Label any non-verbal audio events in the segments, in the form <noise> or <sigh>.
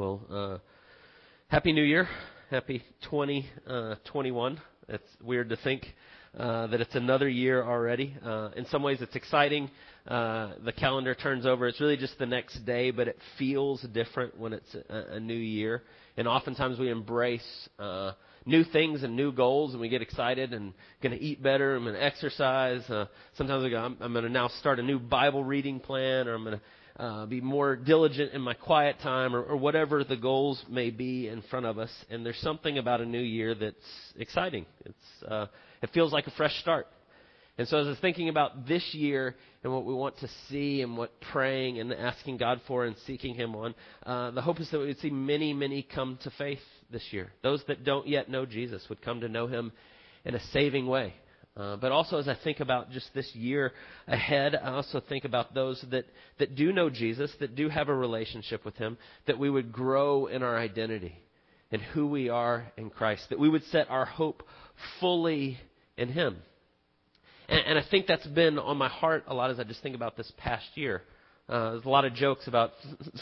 Well, uh, Happy New Year. Happy 2021. Uh, it's weird to think uh, that it's another year already. Uh, in some ways, it's exciting. Uh, the calendar turns over. It's really just the next day, but it feels different when it's a, a new year. And oftentimes we embrace uh, new things and new goals, and we get excited and going to eat better. I'm going to exercise. Sometimes we go, I'm, I'm going to now start a new Bible reading plan, or I'm going to uh, be more diligent in my quiet time, or, or whatever the goals may be in front of us. And there's something about a new year that's exciting. It's uh, it feels like a fresh start. And so as I was thinking about this year and what we want to see and what praying and asking God for and seeking Him on, uh, the hope is that we would see many, many come to faith this year. Those that don't yet know Jesus would come to know Him in a saving way. Uh, but also, as I think about just this year ahead, I also think about those that, that do know Jesus, that do have a relationship with Him, that we would grow in our identity and who we are in Christ, that we would set our hope fully in Him. And, and I think that's been on my heart a lot as I just think about this past year. Uh, there's a lot of jokes about,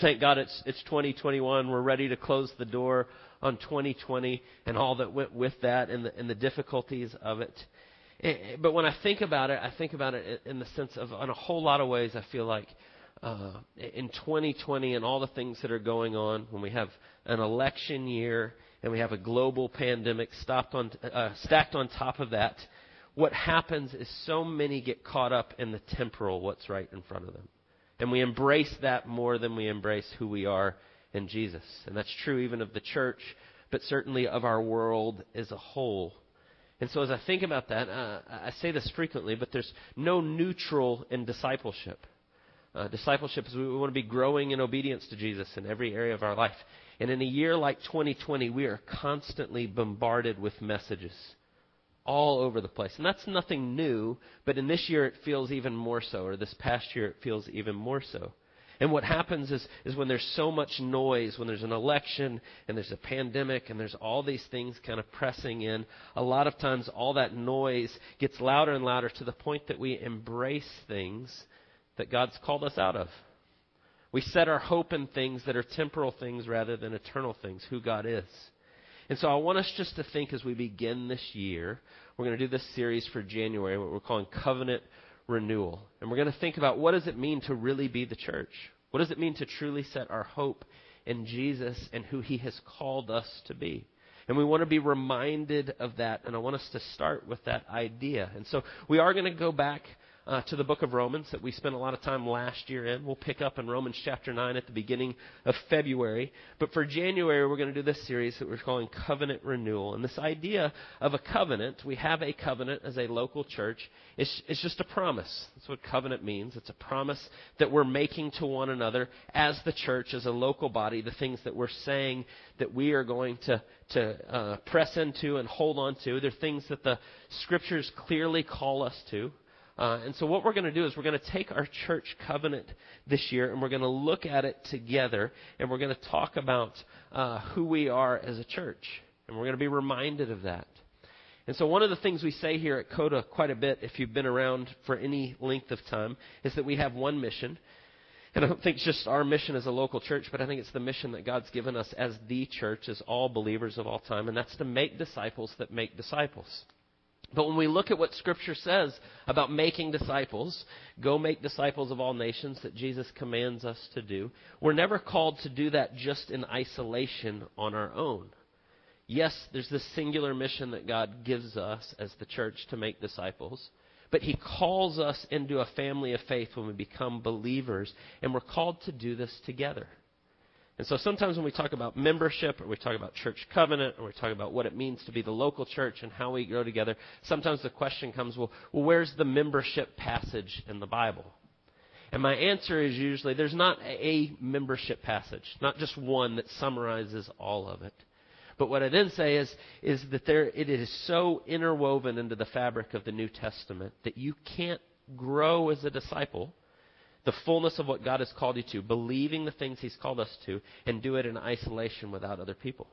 thank God it's, it's 2021, we're ready to close the door on 2020 and all that went with that and the, and the difficulties of it. Eh, eh, but when I think about it, I think about it in the sense of, in a whole lot of ways, I feel like uh, in 2020 and all the things that are going on, when we have an election year and we have a global pandemic stopped on, uh, stacked on top of that, what happens is so many get caught up in the temporal, what's right in front of them. And we embrace that more than we embrace who we are in Jesus. And that's true even of the church, but certainly of our world as a whole. And so as I think about that, uh, I say this frequently, but there's no neutral in discipleship. Uh, discipleship is we want to be growing in obedience to Jesus in every area of our life. And in a year like 2020, we are constantly bombarded with messages all over the place. And that's nothing new, but in this year it feels even more so, or this past year it feels even more so. And what happens is, is when there's so much noise, when there's an election and there's a pandemic and there's all these things kind of pressing in, a lot of times all that noise gets louder and louder to the point that we embrace things that God's called us out of. We set our hope in things that are temporal things rather than eternal things, who God is. And so I want us just to think as we begin this year, we're going to do this series for January, what we're calling Covenant renewal. And we're going to think about what does it mean to really be the church? What does it mean to truly set our hope in Jesus and who he has called us to be? And we want to be reminded of that, and I want us to start with that idea. And so we are going to go back uh, to the book of Romans that we spent a lot of time last year in. We'll pick up in Romans chapter 9 at the beginning of February. But for January, we're going to do this series that we're calling Covenant Renewal. And this idea of a covenant, we have a covenant as a local church, it's, it's just a promise. That's what covenant means. It's a promise that we're making to one another as the church, as a local body, the things that we're saying that we are going to, to uh, press into and hold on to. They're things that the scriptures clearly call us to. Uh, and so what we're going to do is we're going to take our church covenant this year and we're going to look at it together and we're going to talk about uh, who we are as a church. And we're going to be reminded of that. And so one of the things we say here at COTA quite a bit, if you've been around for any length of time, is that we have one mission. And I don't think it's just our mission as a local church, but I think it's the mission that God's given us as the church, as all believers of all time, and that's to make disciples that make disciples. But when we look at what Scripture says about making disciples, go make disciples of all nations that Jesus commands us to do, we're never called to do that just in isolation on our own. Yes, there's this singular mission that God gives us as the church to make disciples, but He calls us into a family of faith when we become believers, and we're called to do this together. And so sometimes when we talk about membership, or we talk about church covenant, or we talk about what it means to be the local church and how we grow together, sometimes the question comes, well, well where's the membership passage in the Bible? And my answer is usually there's not a membership passage, not just one that summarizes all of it. But what I then say is, is that there, it is so interwoven into the fabric of the New Testament that you can't grow as a disciple the fullness of what God has called you to, believing the things He's called us to, and do it in isolation without other people.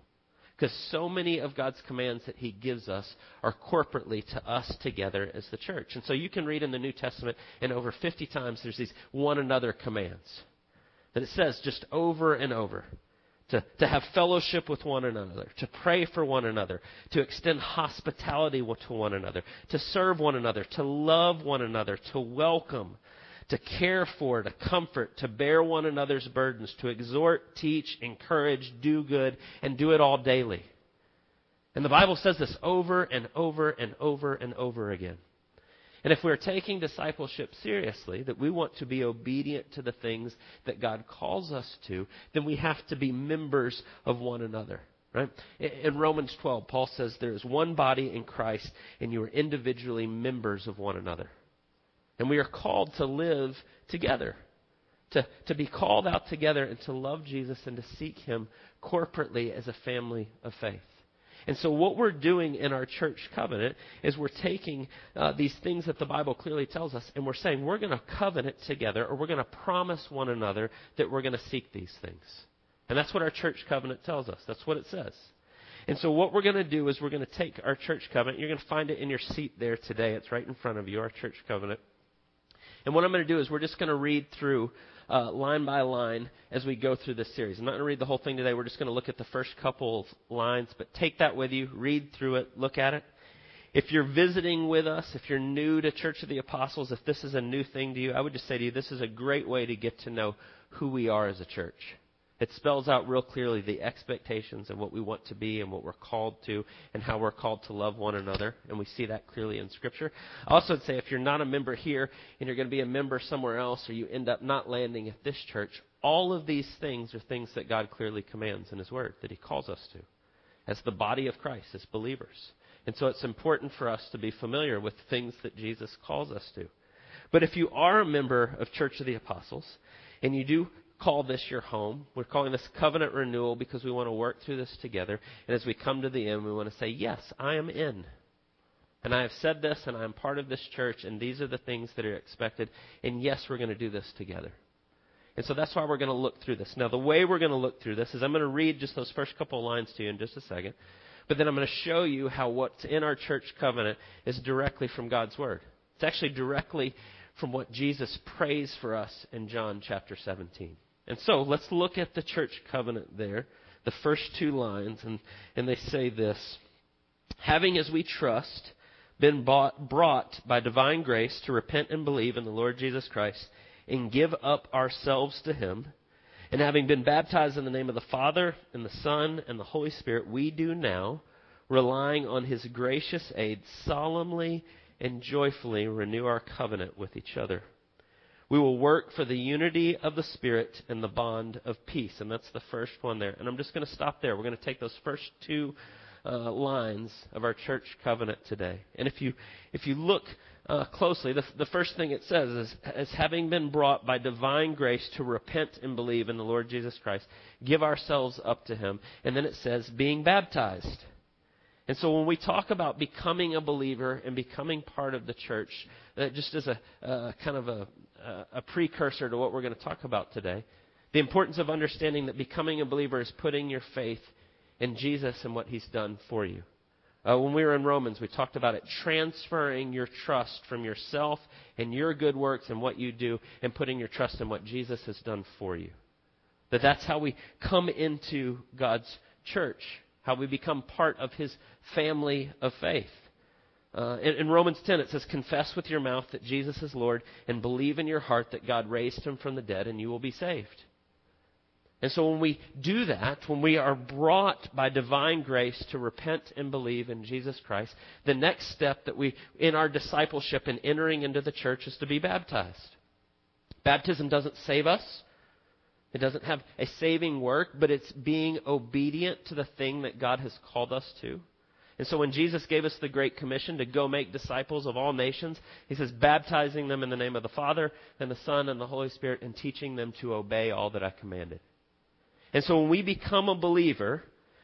Because so many of God's commands that He gives us are corporately to us together as the church. And so you can read in the New Testament, and over 50 times there's these one another commands that it says just over and over to, to have fellowship with one another, to pray for one another, to extend hospitality to one another, to serve one another, to love one another, to welcome, to care for, to comfort, to bear one another's burdens, to exhort, teach, encourage, do good, and do it all daily. And the Bible says this over and over and over and over again. And if we're taking discipleship seriously, that we want to be obedient to the things that God calls us to, then we have to be members of one another. Right? In Romans 12, Paul says there is one body in Christ, and you are individually members of one another. And we are called to live together, to, to be called out together and to love Jesus and to seek Him corporately as a family of faith. And so, what we're doing in our church covenant is we're taking uh, these things that the Bible clearly tells us, and we're saying we're going to covenant together, or we're going to promise one another that we're going to seek these things. And that's what our church covenant tells us. That's what it says. And so, what we're going to do is we're going to take our church covenant. You're going to find it in your seat there today. It's right in front of you, our church covenant. And what I'm going to do is we're just going to read through uh, line by line as we go through this series. I'm not going to read the whole thing today. We're just going to look at the first couple lines, but take that with you, read through it, look at it. If you're visiting with us, if you're new to Church of the Apostles, if this is a new thing to you, I would just say to you, this is a great way to get to know who we are as a church. It spells out real clearly the expectations and what we want to be and what we're called to and how we're called to love one another. And we see that clearly in Scripture. I also would say if you're not a member here and you're going to be a member somewhere else or you end up not landing at this church, all of these things are things that God clearly commands in His Word, that He calls us to as the body of Christ, as believers. And so it's important for us to be familiar with things that Jesus calls us to. But if you are a member of Church of the Apostles, and you do call this your home. We're calling this covenant renewal because we want to work through this together. And as we come to the end, we want to say, Yes, I am in. And I have said this, and I am part of this church, and these are the things that are expected. And yes, we're going to do this together. And so that's why we're going to look through this. Now, the way we're going to look through this is I'm going to read just those first couple of lines to you in just a second. But then I'm going to show you how what's in our church covenant is directly from God's Word. It's actually directly from what Jesus prays for us in John chapter 17. And so let's look at the church covenant there, the first two lines, and, and they say this Having as we trust been bought, brought by divine grace to repent and believe in the Lord Jesus Christ and give up ourselves to Him, and having been baptized in the name of the Father and the Son and the Holy Spirit, we do now, relying on His gracious aid, solemnly and joyfully renew our covenant with each other. We will work for the unity of the Spirit and the bond of peace. And that's the first one there. And I'm just going to stop there. We're going to take those first two uh, lines of our church covenant today. And if you, if you look uh, closely, the, the first thing it says is, as having been brought by divine grace to repent and believe in the Lord Jesus Christ, give ourselves up to Him. And then it says, being baptized. And so when we talk about becoming a believer and becoming part of the church, that just as a uh, kind of a, a precursor to what we're going to talk about today, the importance of understanding that becoming a believer is putting your faith in Jesus and what He's done for you. Uh, when we were in Romans, we talked about it transferring your trust from yourself and your good works and what you do and putting your trust in what Jesus has done for you. That that's how we come into God's church how we become part of his family of faith. Uh, in, in, Romans 10, it says, Confess with your mouth that Jesus is Lord and believe in your heart that God raised him from the dead and you will be saved. And so when we do that, when we are brought by divine grace to repent and believe in Jesus Christ, the next step that we, in our discipleship and entering into the church, is to be baptized. Baptism doesn't save us. It doesn't have a saving work, but it's being obedient to the thing that God has called us to. And so when Jesus gave us the Great Commission to go make disciples of all nations, he says, baptizing them in the name of the Father and the Son and the Holy Spirit and teaching them to obey all that I commanded. And so when we become a believer,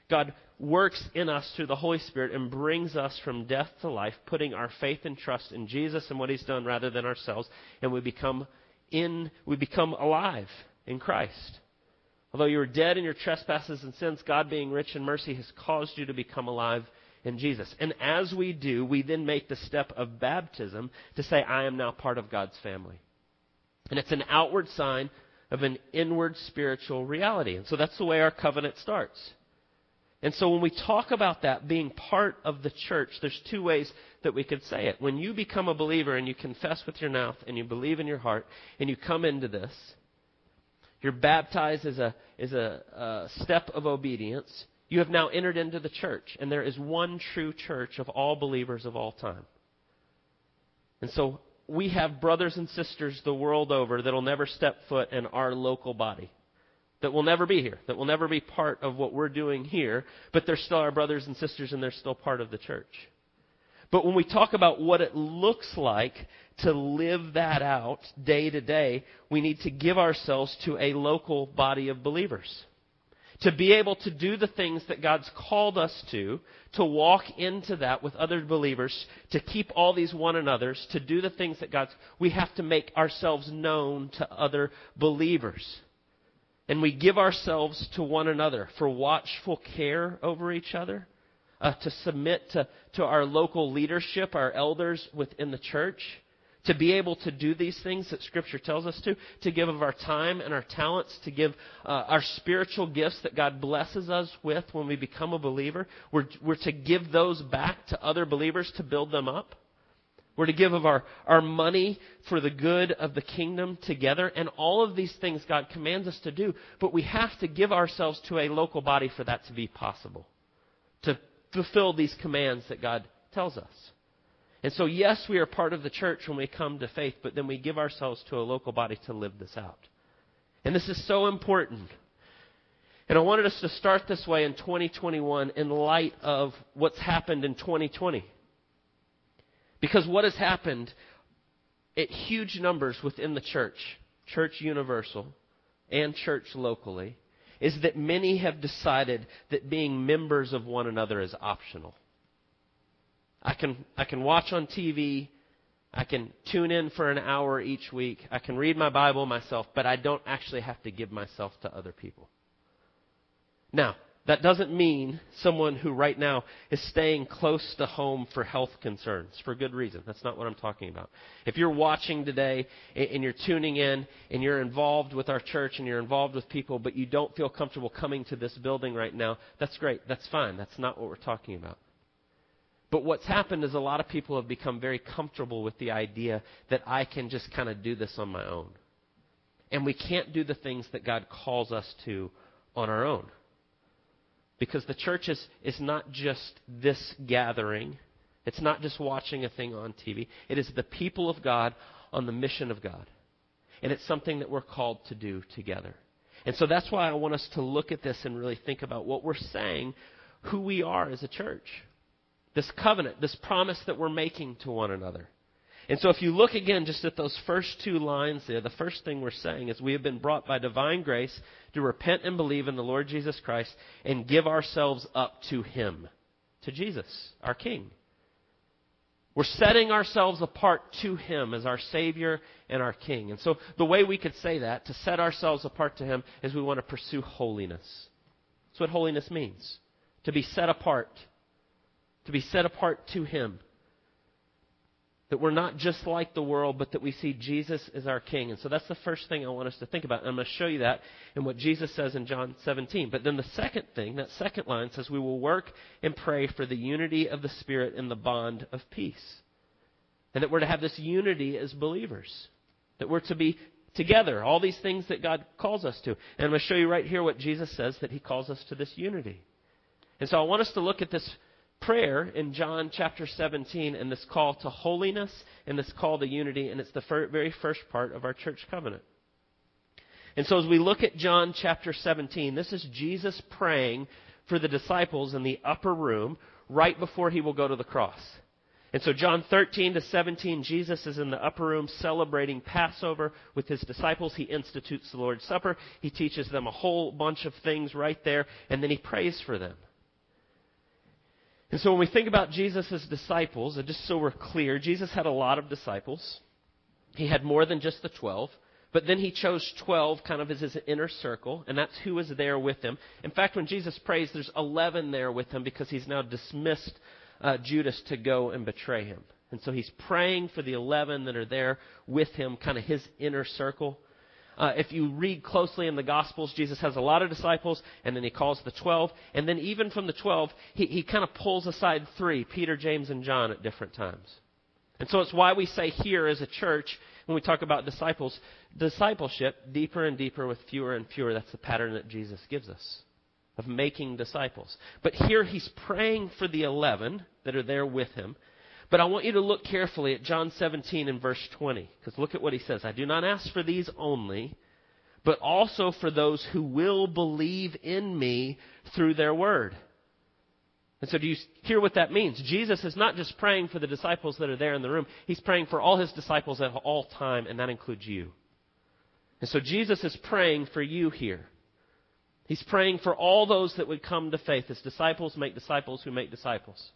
God works in us through the Holy Spirit and brings us from death to life, putting our faith and trust in Jesus and what he's done rather than ourselves, and we become in we become alive in Christ. Although you were dead in your trespasses and sins, God, being rich in mercy, has caused you to become alive in Jesus. And as we do, we then make the step of baptism to say, I am now part of God's family. And it's an outward sign of an inward spiritual reality. And so that's the way our covenant starts. And so when we talk about that being part of the church, there's two ways that we could say it. When you become a believer and you confess with your mouth and you believe in your heart and you come into this, you're baptized as a, as a, a step of obedience. You have now entered into the church, and there is one true church of all believers of all time. And so we have brothers and sisters the world over that'll never step foot in our local body. That will never be here. That will never be part of what we're doing here. But they're still our brothers and sisters and they're still part of the church. But when we talk about what it looks like to live that out day to day, we need to give ourselves to a local body of believers to be able to do the things that God's called us to, to walk into that with other believers, to keep all these one another's, to do the things that God's, we have to make ourselves known to other believers. And we give ourselves to one another for watchful care over each other, uh, to submit to, to our local leadership, our elders within the church, to be able to do these things that Scripture tells us to, to give of our time and our talents, to give uh, our spiritual gifts that God blesses us with when we become a believer. We're, we're to give those back to other believers to build them up. We're to give of our, our money for the good of the kingdom together. And all of these things God commands us to do. But we have to give ourselves to a local body for that to be possible. To fulfill these commands that God tells us. And so, yes, we are part of the church when we come to faith, but then we give ourselves to a local body to live this out. And this is so important. And I wanted us to start this way in 2021 in light of what's happened in 2020. Because what has happened at huge numbers within the church, church universal and church locally, is that many have decided that being members of one another is optional. I can, I can watch on TV. I can tune in for an hour each week. I can read my Bible myself, but I don't actually have to give myself to other people. Now, that doesn't mean someone who right now is staying close to home for health concerns for good reason. That's not what I'm talking about. If you're watching today and you're tuning in and you're involved with our church and you're involved with people, but you don't feel comfortable coming to this building right now, that's great. That's fine. That's not what we're talking about. But what's happened is a lot of people have become very comfortable with the idea that I can just kind of do this on my own. And we can't do the things that God calls us to on our own. Because the church is, is not just this gathering, it's not just watching a thing on TV. It is the people of God on the mission of God. And it's something that we're called to do together. And so that's why I want us to look at this and really think about what we're saying, who we are as a church. This covenant, this promise that we're making to one another. And so if you look again just at those first two lines there, the first thing we're saying is we have been brought by divine grace to repent and believe in the Lord Jesus Christ and give ourselves up to Him, to Jesus, our King. We're setting ourselves apart to Him as our Savior and our King. And so the way we could say that, to set ourselves apart to Him, is we want to pursue holiness. That's what holiness means. To be set apart to be set apart to Him. That we're not just like the world, but that we see Jesus as our King. And so that's the first thing I want us to think about. And I'm going to show you that in what Jesus says in John 17. But then the second thing, that second line says we will work and pray for the unity of the Spirit in the bond of peace. And that we're to have this unity as believers. That we're to be together. All these things that God calls us to. And I'm going to show you right here what Jesus says that He calls us to this unity. And so I want us to look at this prayer in John chapter 17 and this call to holiness and this call to unity, and it's the fir- very first part of our church covenant. And so as we look at John chapter 17, this is Jesus praying for the disciples in the upper room right before he will go to the cross. And so John 13 to 17, Jesus is in the upper room celebrating Passover with his disciples. He institutes the Lord's Supper. He teaches them a whole bunch of things right there, and then he prays for them. And so when we think about Jesus' disciples, and just so we're clear, Jesus had a lot of disciples. He had more than just the 12. But then he chose 12 kind of as his inner circle, and that's who was there with him. In fact, when Jesus prays, there's 11 there with him because he's now dismissed uh, Judas to go and betray him. And so he's praying for the 11 that are there with him, kind of his inner circle. Uh, if you read closely in the Gospels, Jesus has a lot of disciples, and then he calls the twelve, and then even from the twelve, he, he kind of pulls aside three, Peter, James, and John at different times. And so it's why we say here as a church, when we talk about disciples, discipleship, deeper and deeper with fewer and fewer. That's the pattern that Jesus gives us of making disciples. But here he's praying for the 11 that are there with him. But I want you to look carefully at John 17 and verse 20, because look at what he says. I do not ask for these only, but also for those who will believe in me through their word. And so do you hear what that means? Jesus is not just praying for the disciples that are there in the room. He's praying for all his disciples at all time, and that includes you. And so Jesus is praying for you here. He's praying for all those that would come to faith as disciples make disciples who make disciples.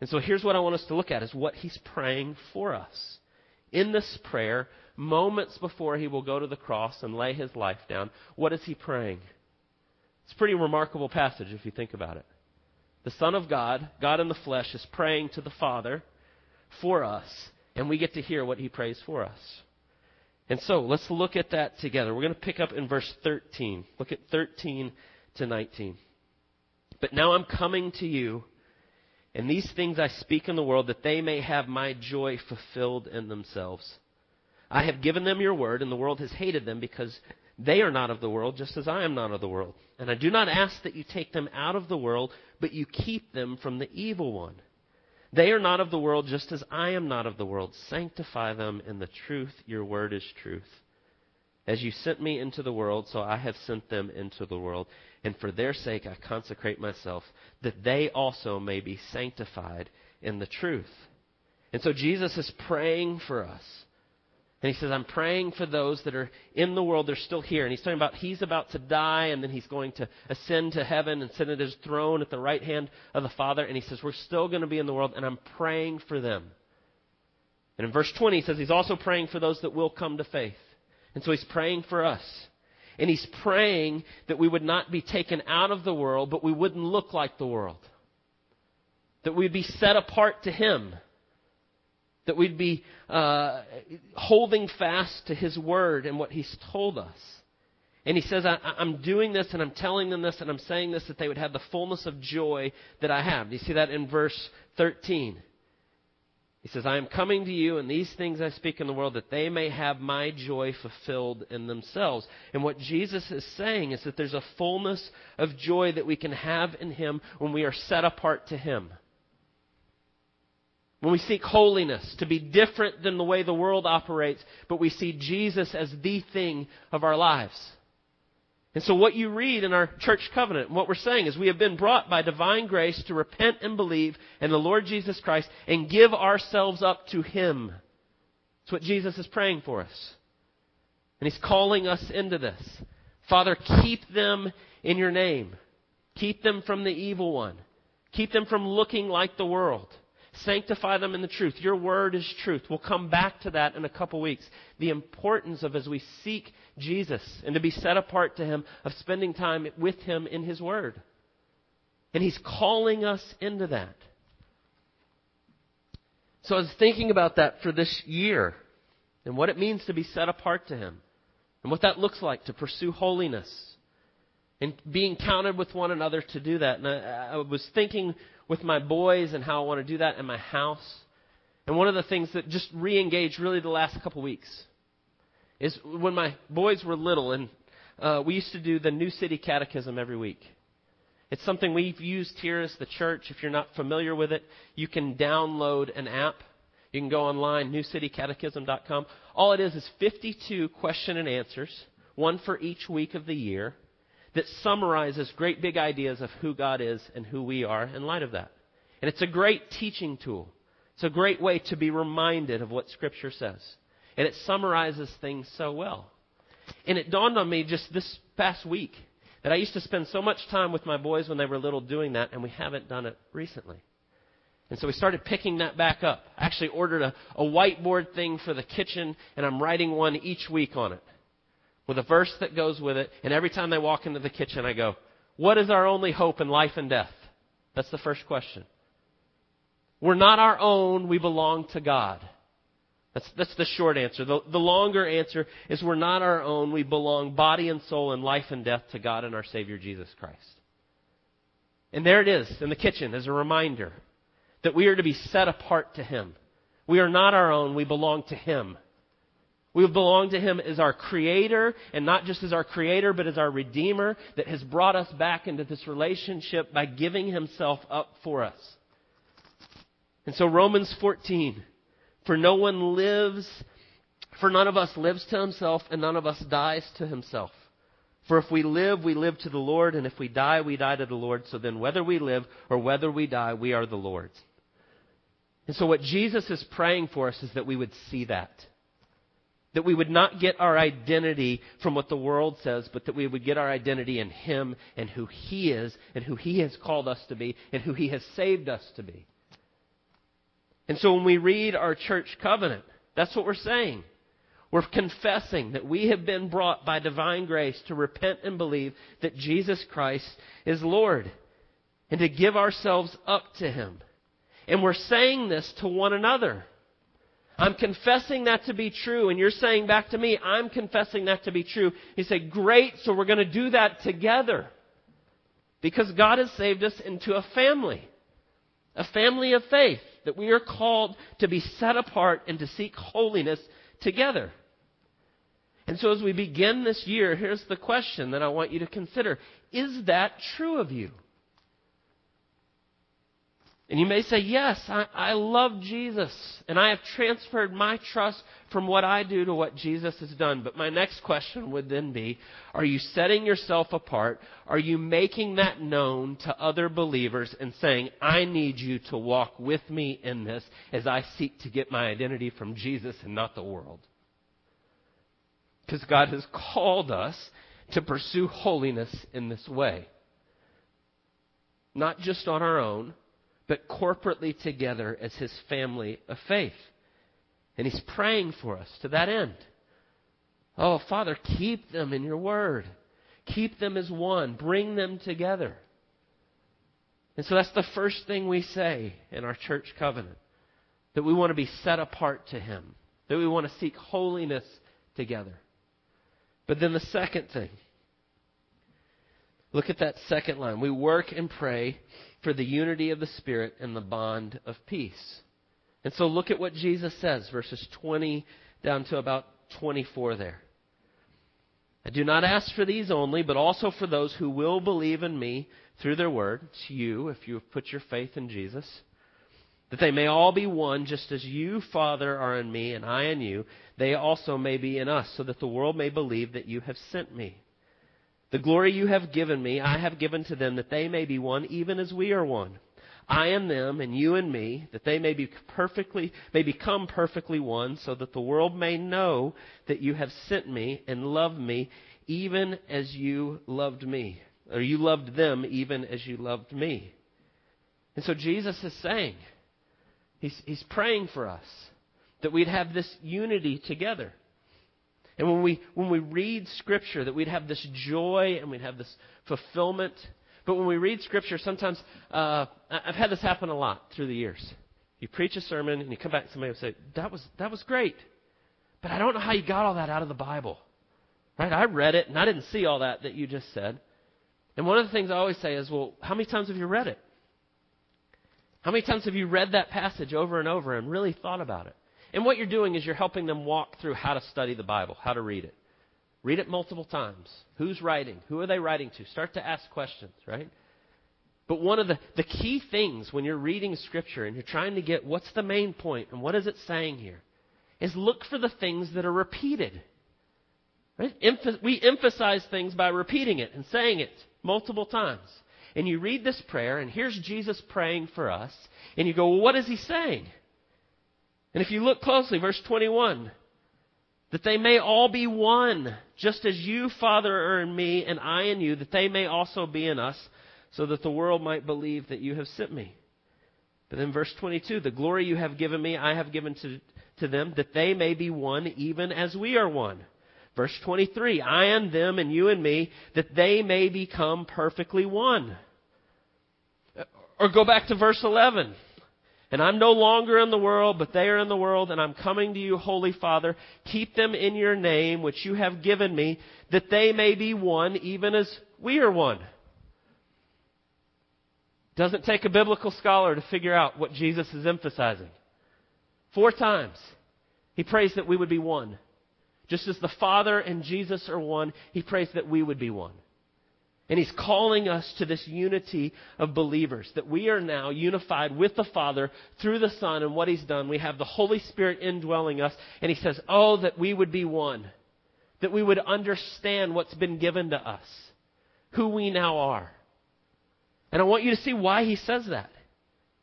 And so here's what I want us to look at is what he's praying for us. In this prayer, moments before he will go to the cross and lay his life down, what is he praying? It's a pretty remarkable passage if you think about it. The Son of God, God in the flesh, is praying to the Father for us, and we get to hear what he prays for us. And so let's look at that together. We're going to pick up in verse 13. Look at 13 to 19. But now I'm coming to you and these things I speak in the world that they may have my joy fulfilled in themselves. I have given them your word, and the world has hated them because they are not of the world, just as I am not of the world. And I do not ask that you take them out of the world, but you keep them from the evil one. They are not of the world, just as I am not of the world. Sanctify them in the truth. Your word is truth. As you sent me into the world, so I have sent them into the world. And for their sake I consecrate myself, that they also may be sanctified in the truth. And so Jesus is praying for us. And he says, I'm praying for those that are in the world, they're still here. And he's talking about he's about to die, and then he's going to ascend to heaven and sit at his throne at the right hand of the Father. And he says, We're still going to be in the world, and I'm praying for them. And in verse 20, he says he's also praying for those that will come to faith. And so he's praying for us. And he's praying that we would not be taken out of the world, but we wouldn't look like the world. That we'd be set apart to him. That we'd be uh, holding fast to his word and what he's told us. And he says, I, am doing this and I'm telling them this and I'm saying this that they would have the fullness of joy that I have. Do you see that in verse 13? He says, I am coming to you, and these things I speak in the world that they may have my joy fulfilled in themselves. And what Jesus is saying is that there's a fullness of joy that we can have in Him when we are set apart to Him. When we seek holiness, to be different than the way the world operates, but we see Jesus as the thing of our lives. And so what you read in our church covenant, and what we're saying is we have been brought by divine grace to repent and believe in the Lord Jesus Christ and give ourselves up to Him. It's what Jesus is praying for us. And He's calling us into this. Father, keep them in your name. Keep them from the evil one. Keep them from looking like the world. Sanctify them in the truth. Your word is truth. We'll come back to that in a couple weeks. The importance of as we seek Jesus and to be set apart to Him, of spending time with Him in His word. And He's calling us into that. So I was thinking about that for this year and what it means to be set apart to Him and what that looks like to pursue holiness and being counted with one another to do that. And I, I was thinking with my boys and how I want to do that in my house. And one of the things that just re-engaged really the last couple weeks is when my boys were little and uh, we used to do the New City Catechism every week. It's something we've used here as the church. If you're not familiar with it, you can download an app. You can go online, newcitycatechism.com. All it is is 52 question and answers, one for each week of the year that summarizes great big ideas of who God is and who we are in light of that. And it's a great teaching tool. It's a great way to be reminded of what Scripture says. And it summarizes things so well. And it dawned on me just this past week that I used to spend so much time with my boys when they were little doing that, and we haven't done it recently. And so we started picking that back up. I actually ordered a, a whiteboard thing for the kitchen, and I'm writing one each week on it with a verse that goes with it. And every time they walk into the kitchen, I go, What is our only hope in life and death? That's the first question. We're not our own, we belong to God. That's, that's the short answer. The, the longer answer is we're not our own. We belong body and soul and life and death to God and our Savior Jesus Christ. And there it is in the kitchen as a reminder that we are to be set apart to Him. We are not our own. We belong to Him. We belong to Him as our Creator, and not just as our Creator, but as our Redeemer that has brought us back into this relationship by giving Himself up for us. And so Romans 14, for no one lives, for none of us lives to himself, and none of us dies to himself. For if we live, we live to the Lord, and if we die, we die to the Lord. So then, whether we live or whether we die, we are the Lord's. And so, what Jesus is praying for us is that we would see that. That we would not get our identity from what the world says, but that we would get our identity in Him and who He is, and who He has called us to be, and who He has saved us to be. And so, when we read our church covenant, that's what we're saying. We're confessing that we have been brought by divine grace to repent and believe that Jesus Christ is Lord and to give ourselves up to Him. And we're saying this to one another. I'm confessing that to be true, and you're saying back to me, I'm confessing that to be true. You say, great, so we're going to do that together. Because God has saved us into a family. A family of faith. That we are called to be set apart and to seek holiness together. And so as we begin this year, here's the question that I want you to consider. Is that true of you? And you may say, Yes, I, I, love Jesus, and I have transferred my trust from what I do to what Jesus has done. But my next question would then be Are you setting yourself apart? Are you making that known to other believers and saying, I need you to walk with me in this as I seek to get my identity from Jesus and not the world? Because God has called us to pursue holiness in this way. Not just on our own but corporately together as his family of faith. And he's praying for us to that end. Oh, Father, keep them in your word. Keep them as one. Bring them together. And so that's the first thing we say in our church covenant that we want to be set apart to Him, that we want to seek holiness together. But then the second thing, look at that second line. We work and pray for the unity of the Spirit and the bond of peace. And so look at what Jesus says, verses 20 down to about 24 there. I do not ask for these only, but also for those who will believe in me through their word. It's you, if you have put your faith in Jesus. That they may all be one, just as you, Father, are in me, and I in you. They also may be in us, so that the world may believe that you have sent me. The glory you have given me, I have given to them, that they may be one, even as we are one. I and them, and you and me, that they may be perfectly, may become perfectly one, so that the world may know that you have sent me and loved me, even as you loved me, or you loved them, even as you loved me. And so Jesus is saying, he's, he's praying for us that we'd have this unity together. And when we, when we read Scripture, that we'd have this joy and we'd have this fulfillment. But when we read Scripture, sometimes uh, I've had this happen a lot through the years. You preach a sermon and you come back and somebody will say, that was, that was great. But I don't know how you got all that out of the Bible. Right? I read it and I didn't see all that that you just said. And one of the things I always say is, well, how many times have you read it? How many times have you read that passage over and over and really thought about it? And what you're doing is you're helping them walk through how to study the Bible, how to read it. Read it multiple times. Who's writing? Who are they writing to? Start to ask questions, right? But one of the, the key things when you're reading Scripture and you're trying to get what's the main point and what is it saying here is look for the things that are repeated. Right? We emphasize things by repeating it and saying it multiple times. And you read this prayer, and here's Jesus praying for us, and you go, well, what is he saying? And if you look closely, verse 21, that they may all be one, just as you, Father, are in me, and I in you, that they may also be in us, so that the world might believe that you have sent me. But then verse 22, the glory you have given me, I have given to, to them, that they may be one, even as we are one. Verse 23, I and them and you and me, that they may become perfectly one. Or go back to verse 11. And I'm no longer in the world, but they are in the world, and I'm coming to you, Holy Father. Keep them in your name, which you have given me, that they may be one, even as we are one. Doesn't take a biblical scholar to figure out what Jesus is emphasizing. Four times, he prays that we would be one. Just as the Father and Jesus are one, he prays that we would be one. And he's calling us to this unity of believers, that we are now unified with the Father through the Son and what he's done. We have the Holy Spirit indwelling us, and he says, Oh, that we would be one, that we would understand what's been given to us, who we now are. And I want you to see why he says that.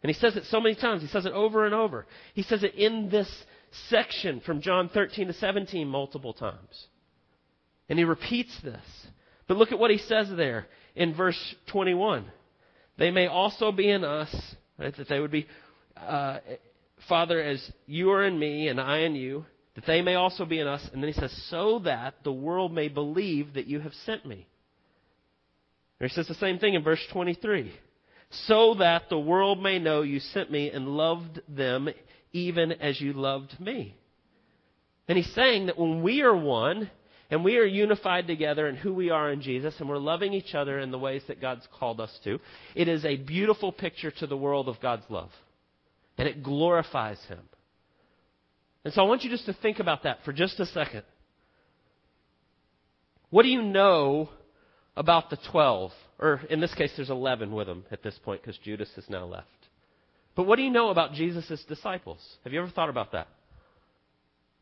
And he says it so many times. He says it over and over. He says it in this section from John 13 to 17 multiple times. And he repeats this. But look at what he says there in verse 21. They may also be in us, right? That they would be, uh, Father, as you are in me and I in you, that they may also be in us. And then he says, so that the world may believe that you have sent me. Or he says the same thing in verse 23. So that the world may know you sent me and loved them even as you loved me. And he's saying that when we are one, and we are unified together in who we are in Jesus, and we're loving each other in the ways that God's called us to, it is a beautiful picture to the world of God's love. And it glorifies Him. And so I want you just to think about that for just a second. What do you know about the 12? Or in this case, there's 11 with them at this point because Judas has now left. But what do you know about Jesus' disciples? Have you ever thought about that?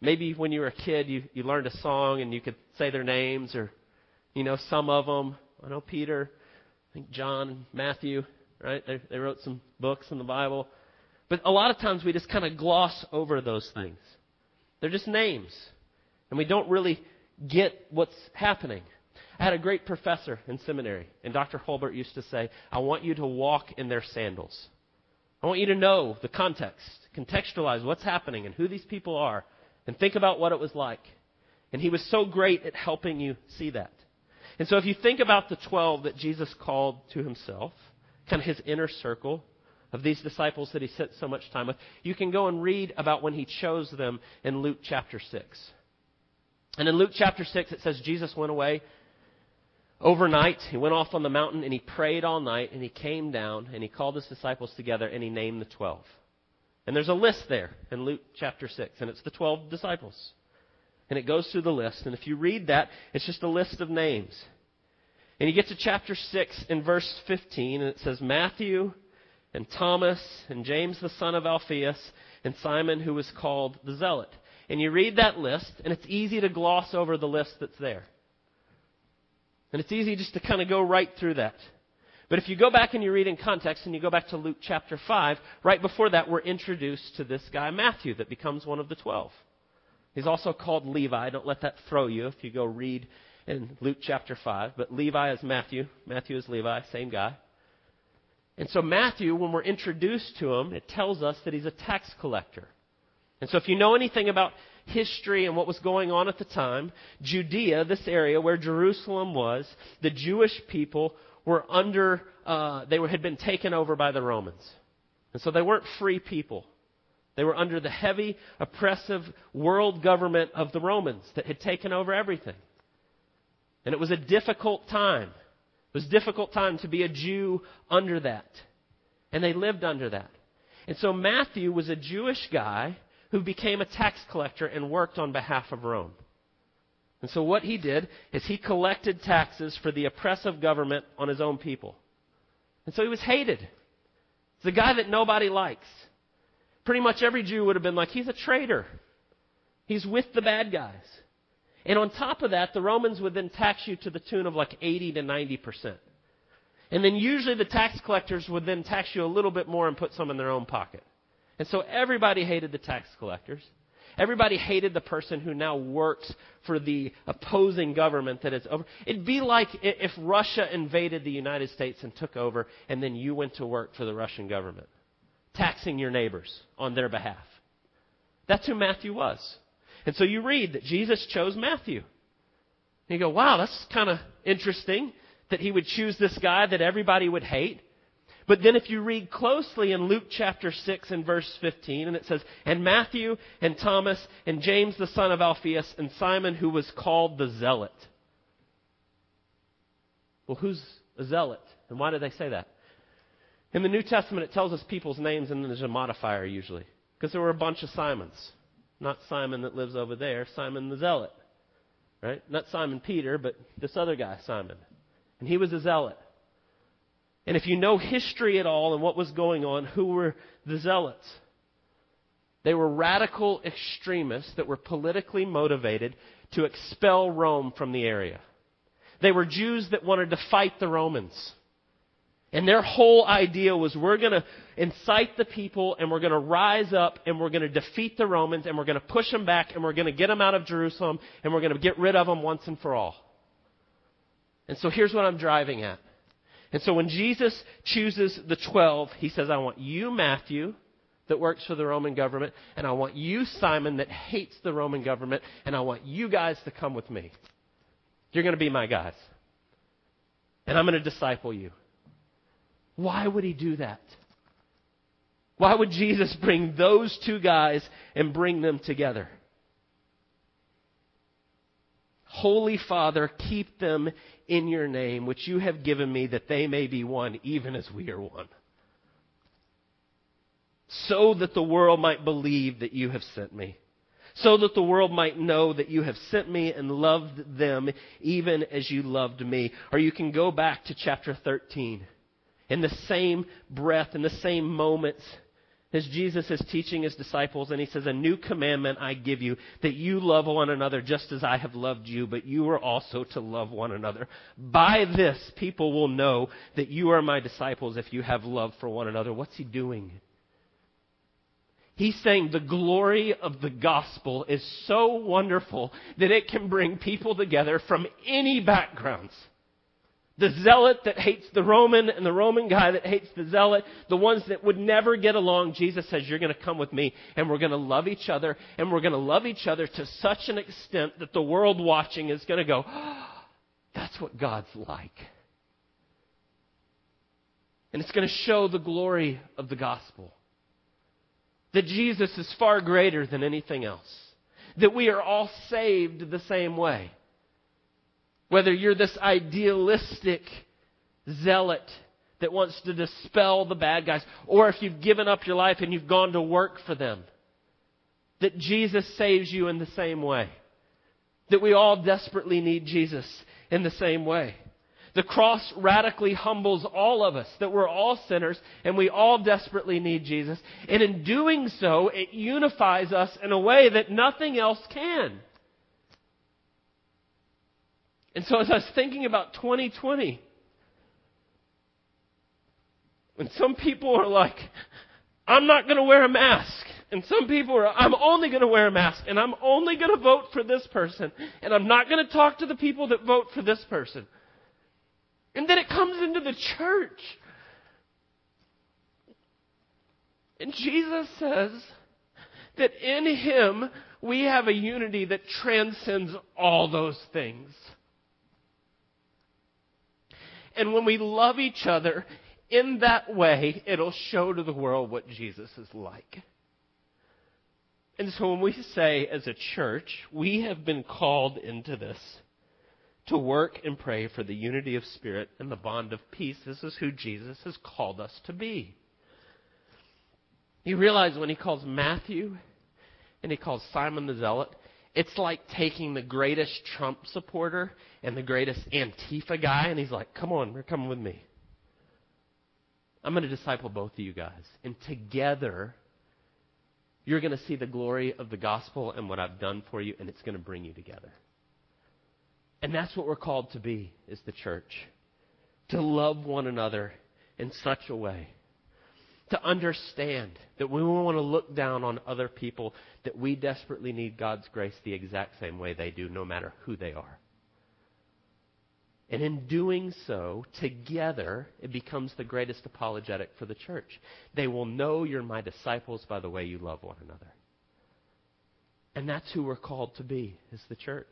Maybe when you were a kid, you, you learned a song and you could say their names, or, you know, some of them. I know Peter, I think John Matthew, right? They, they wrote some books in the Bible. But a lot of times we just kind of gloss over those things. They're just names. And we don't really get what's happening. I had a great professor in seminary, and Dr. Holbert used to say, I want you to walk in their sandals. I want you to know the context, contextualize what's happening and who these people are, and think about what it was like. And he was so great at helping you see that. And so if you think about the 12 that Jesus called to himself, kind of his inner circle of these disciples that he spent so much time with, you can go and read about when he chose them in Luke chapter 6. And in Luke chapter 6, it says Jesus went away overnight. He went off on the mountain and he prayed all night and he came down and he called his disciples together and he named the 12. And there's a list there in Luke chapter 6, and it's the 12 disciples. And it goes through the list. And if you read that, it's just a list of names. And you get to chapter 6 in verse 15, and it says Matthew, and Thomas, and James the son of Alphaeus, and Simon who was called the Zealot. And you read that list, and it's easy to gloss over the list that's there. And it's easy just to kind of go right through that. But if you go back and you read in context and you go back to Luke chapter 5, right before that, we're introduced to this guy, Matthew, that becomes one of the twelve. He's also called Levi. Don't let that throw you if you go read in Luke chapter 5. But Levi is Matthew. Matthew is Levi, same guy. And so Matthew, when we're introduced to him, it tells us that he's a tax collector. And so if you know anything about history and what was going on at the time, Judea, this area where Jerusalem was, the Jewish people were under, uh, they were, had been taken over by the Romans. And so they weren't free people. They were under the heavy, oppressive world government of the Romans that had taken over everything. And it was a difficult time. It was a difficult time to be a Jew under that. And they lived under that. And so Matthew was a Jewish guy who became a tax collector and worked on behalf of Rome. And so what he did is he collected taxes for the oppressive government on his own people. And so he was hated. He's a guy that nobody likes. Pretty much every Jew would have been like, he's a traitor. He's with the bad guys. And on top of that, the Romans would then tax you to the tune of like 80 to 90%. And then usually the tax collectors would then tax you a little bit more and put some in their own pocket. And so everybody hated the tax collectors. Everybody hated the person who now works for the opposing government that is over. It'd be like if Russia invaded the United States and took over, and then you went to work for the Russian government, taxing your neighbors on their behalf. That's who Matthew was. And so you read that Jesus chose Matthew. And you go, wow, that's kind of interesting that he would choose this guy that everybody would hate. But then if you read closely in Luke chapter 6 and verse 15, and it says, And Matthew and Thomas and James the son of Alphaeus and Simon who was called the Zealot. Well, who's a zealot? And why do they say that? In the New Testament, it tells us people's names and then there's a modifier usually. Because there were a bunch of Simons. Not Simon that lives over there, Simon the Zealot. Right? Not Simon Peter, but this other guy, Simon. And he was a zealot. And if you know history at all and what was going on, who were the zealots? They were radical extremists that were politically motivated to expel Rome from the area. They were Jews that wanted to fight the Romans. And their whole idea was we're going to incite the people and we're going to rise up and we're going to defeat the Romans and we're going to push them back and we're going to get them out of Jerusalem and we're going to get rid of them once and for all. And so here's what I'm driving at. And so when Jesus chooses the 12, he says, I want you, Matthew, that works for the Roman government, and I want you, Simon, that hates the Roman government, and I want you guys to come with me. You're going to be my guys. And I'm going to disciple you. Why would he do that? Why would Jesus bring those two guys and bring them together? Holy Father, keep them in your name, which you have given me, that they may be one, even as we are one. So that the world might believe that you have sent me. So that the world might know that you have sent me and loved them even as you loved me. Or you can go back to chapter 13 in the same breath, in the same moments, as Jesus is teaching his disciples, and he says, A new commandment I give you, that you love one another just as I have loved you, but you are also to love one another. By this, people will know that you are my disciples if you have love for one another. What's he doing? He's saying the glory of the gospel is so wonderful that it can bring people together from any backgrounds. The zealot that hates the Roman and the Roman guy that hates the zealot, the ones that would never get along, Jesus says, You're going to come with me and we're going to love each other and we're going to love each other to such an extent that the world watching is going to go, oh, <gasps> That's what God's like. And it's going to show the glory of the gospel. That Jesus is far greater than anything else. That we are all saved the same way. Whether you're this idealistic zealot that wants to dispel the bad guys, or if you've given up your life and you've gone to work for them, that Jesus saves you in the same way. That we all desperately need Jesus in the same way. The cross radically humbles all of us, that we're all sinners and we all desperately need Jesus. And in doing so, it unifies us in a way that nothing else can. And so as I was thinking about 2020, when some people are like, I'm not going to wear a mask. And some people are, I'm only going to wear a mask. And I'm only going to vote for this person. And I'm not going to talk to the people that vote for this person. And then it comes into the church. And Jesus says that in Him we have a unity that transcends all those things. And when we love each other in that way, it'll show to the world what Jesus is like. And so when we say as a church, we have been called into this to work and pray for the unity of spirit and the bond of peace. This is who Jesus has called us to be. You realize when he calls Matthew and he calls Simon the Zealot, it's like taking the greatest Trump supporter and the greatest Antifa guy, and he's like, come on, you're coming with me. I'm going to disciple both of you guys. And together, you're going to see the glory of the gospel and what I've done for you, and it's going to bring you together. And that's what we're called to be, is the church. To love one another in such a way to understand that we want to look down on other people, that we desperately need God's grace the exact same way they do, no matter who they are. And in doing so, together, it becomes the greatest apologetic for the church. They will know you're my disciples by the way you love one another. And that's who we're called to be, is the church.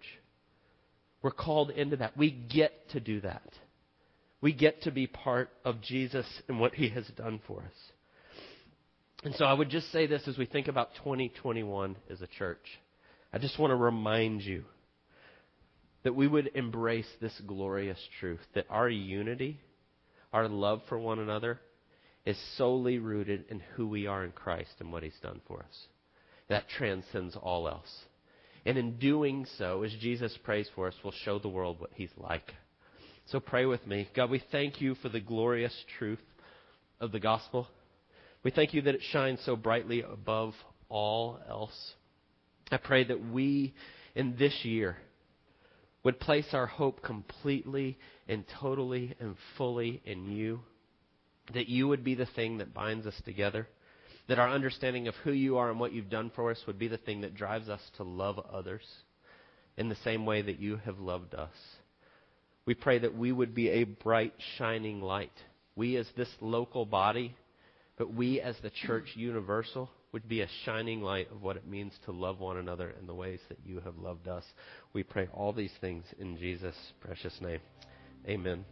We're called into that. We get to do that. We get to be part of Jesus and what he has done for us. And so I would just say this as we think about 2021 as a church. I just want to remind you that we would embrace this glorious truth that our unity, our love for one another, is solely rooted in who we are in Christ and what He's done for us. That transcends all else. And in doing so, as Jesus prays for us, we'll show the world what He's like. So pray with me. God, we thank you for the glorious truth of the gospel. We thank you that it shines so brightly above all else. I pray that we, in this year, would place our hope completely and totally and fully in you. That you would be the thing that binds us together. That our understanding of who you are and what you've done for us would be the thing that drives us to love others in the same way that you have loved us. We pray that we would be a bright, shining light. We, as this local body, but we, as the church universal, would be a shining light of what it means to love one another in the ways that you have loved us. We pray all these things in Jesus' precious name. Amen.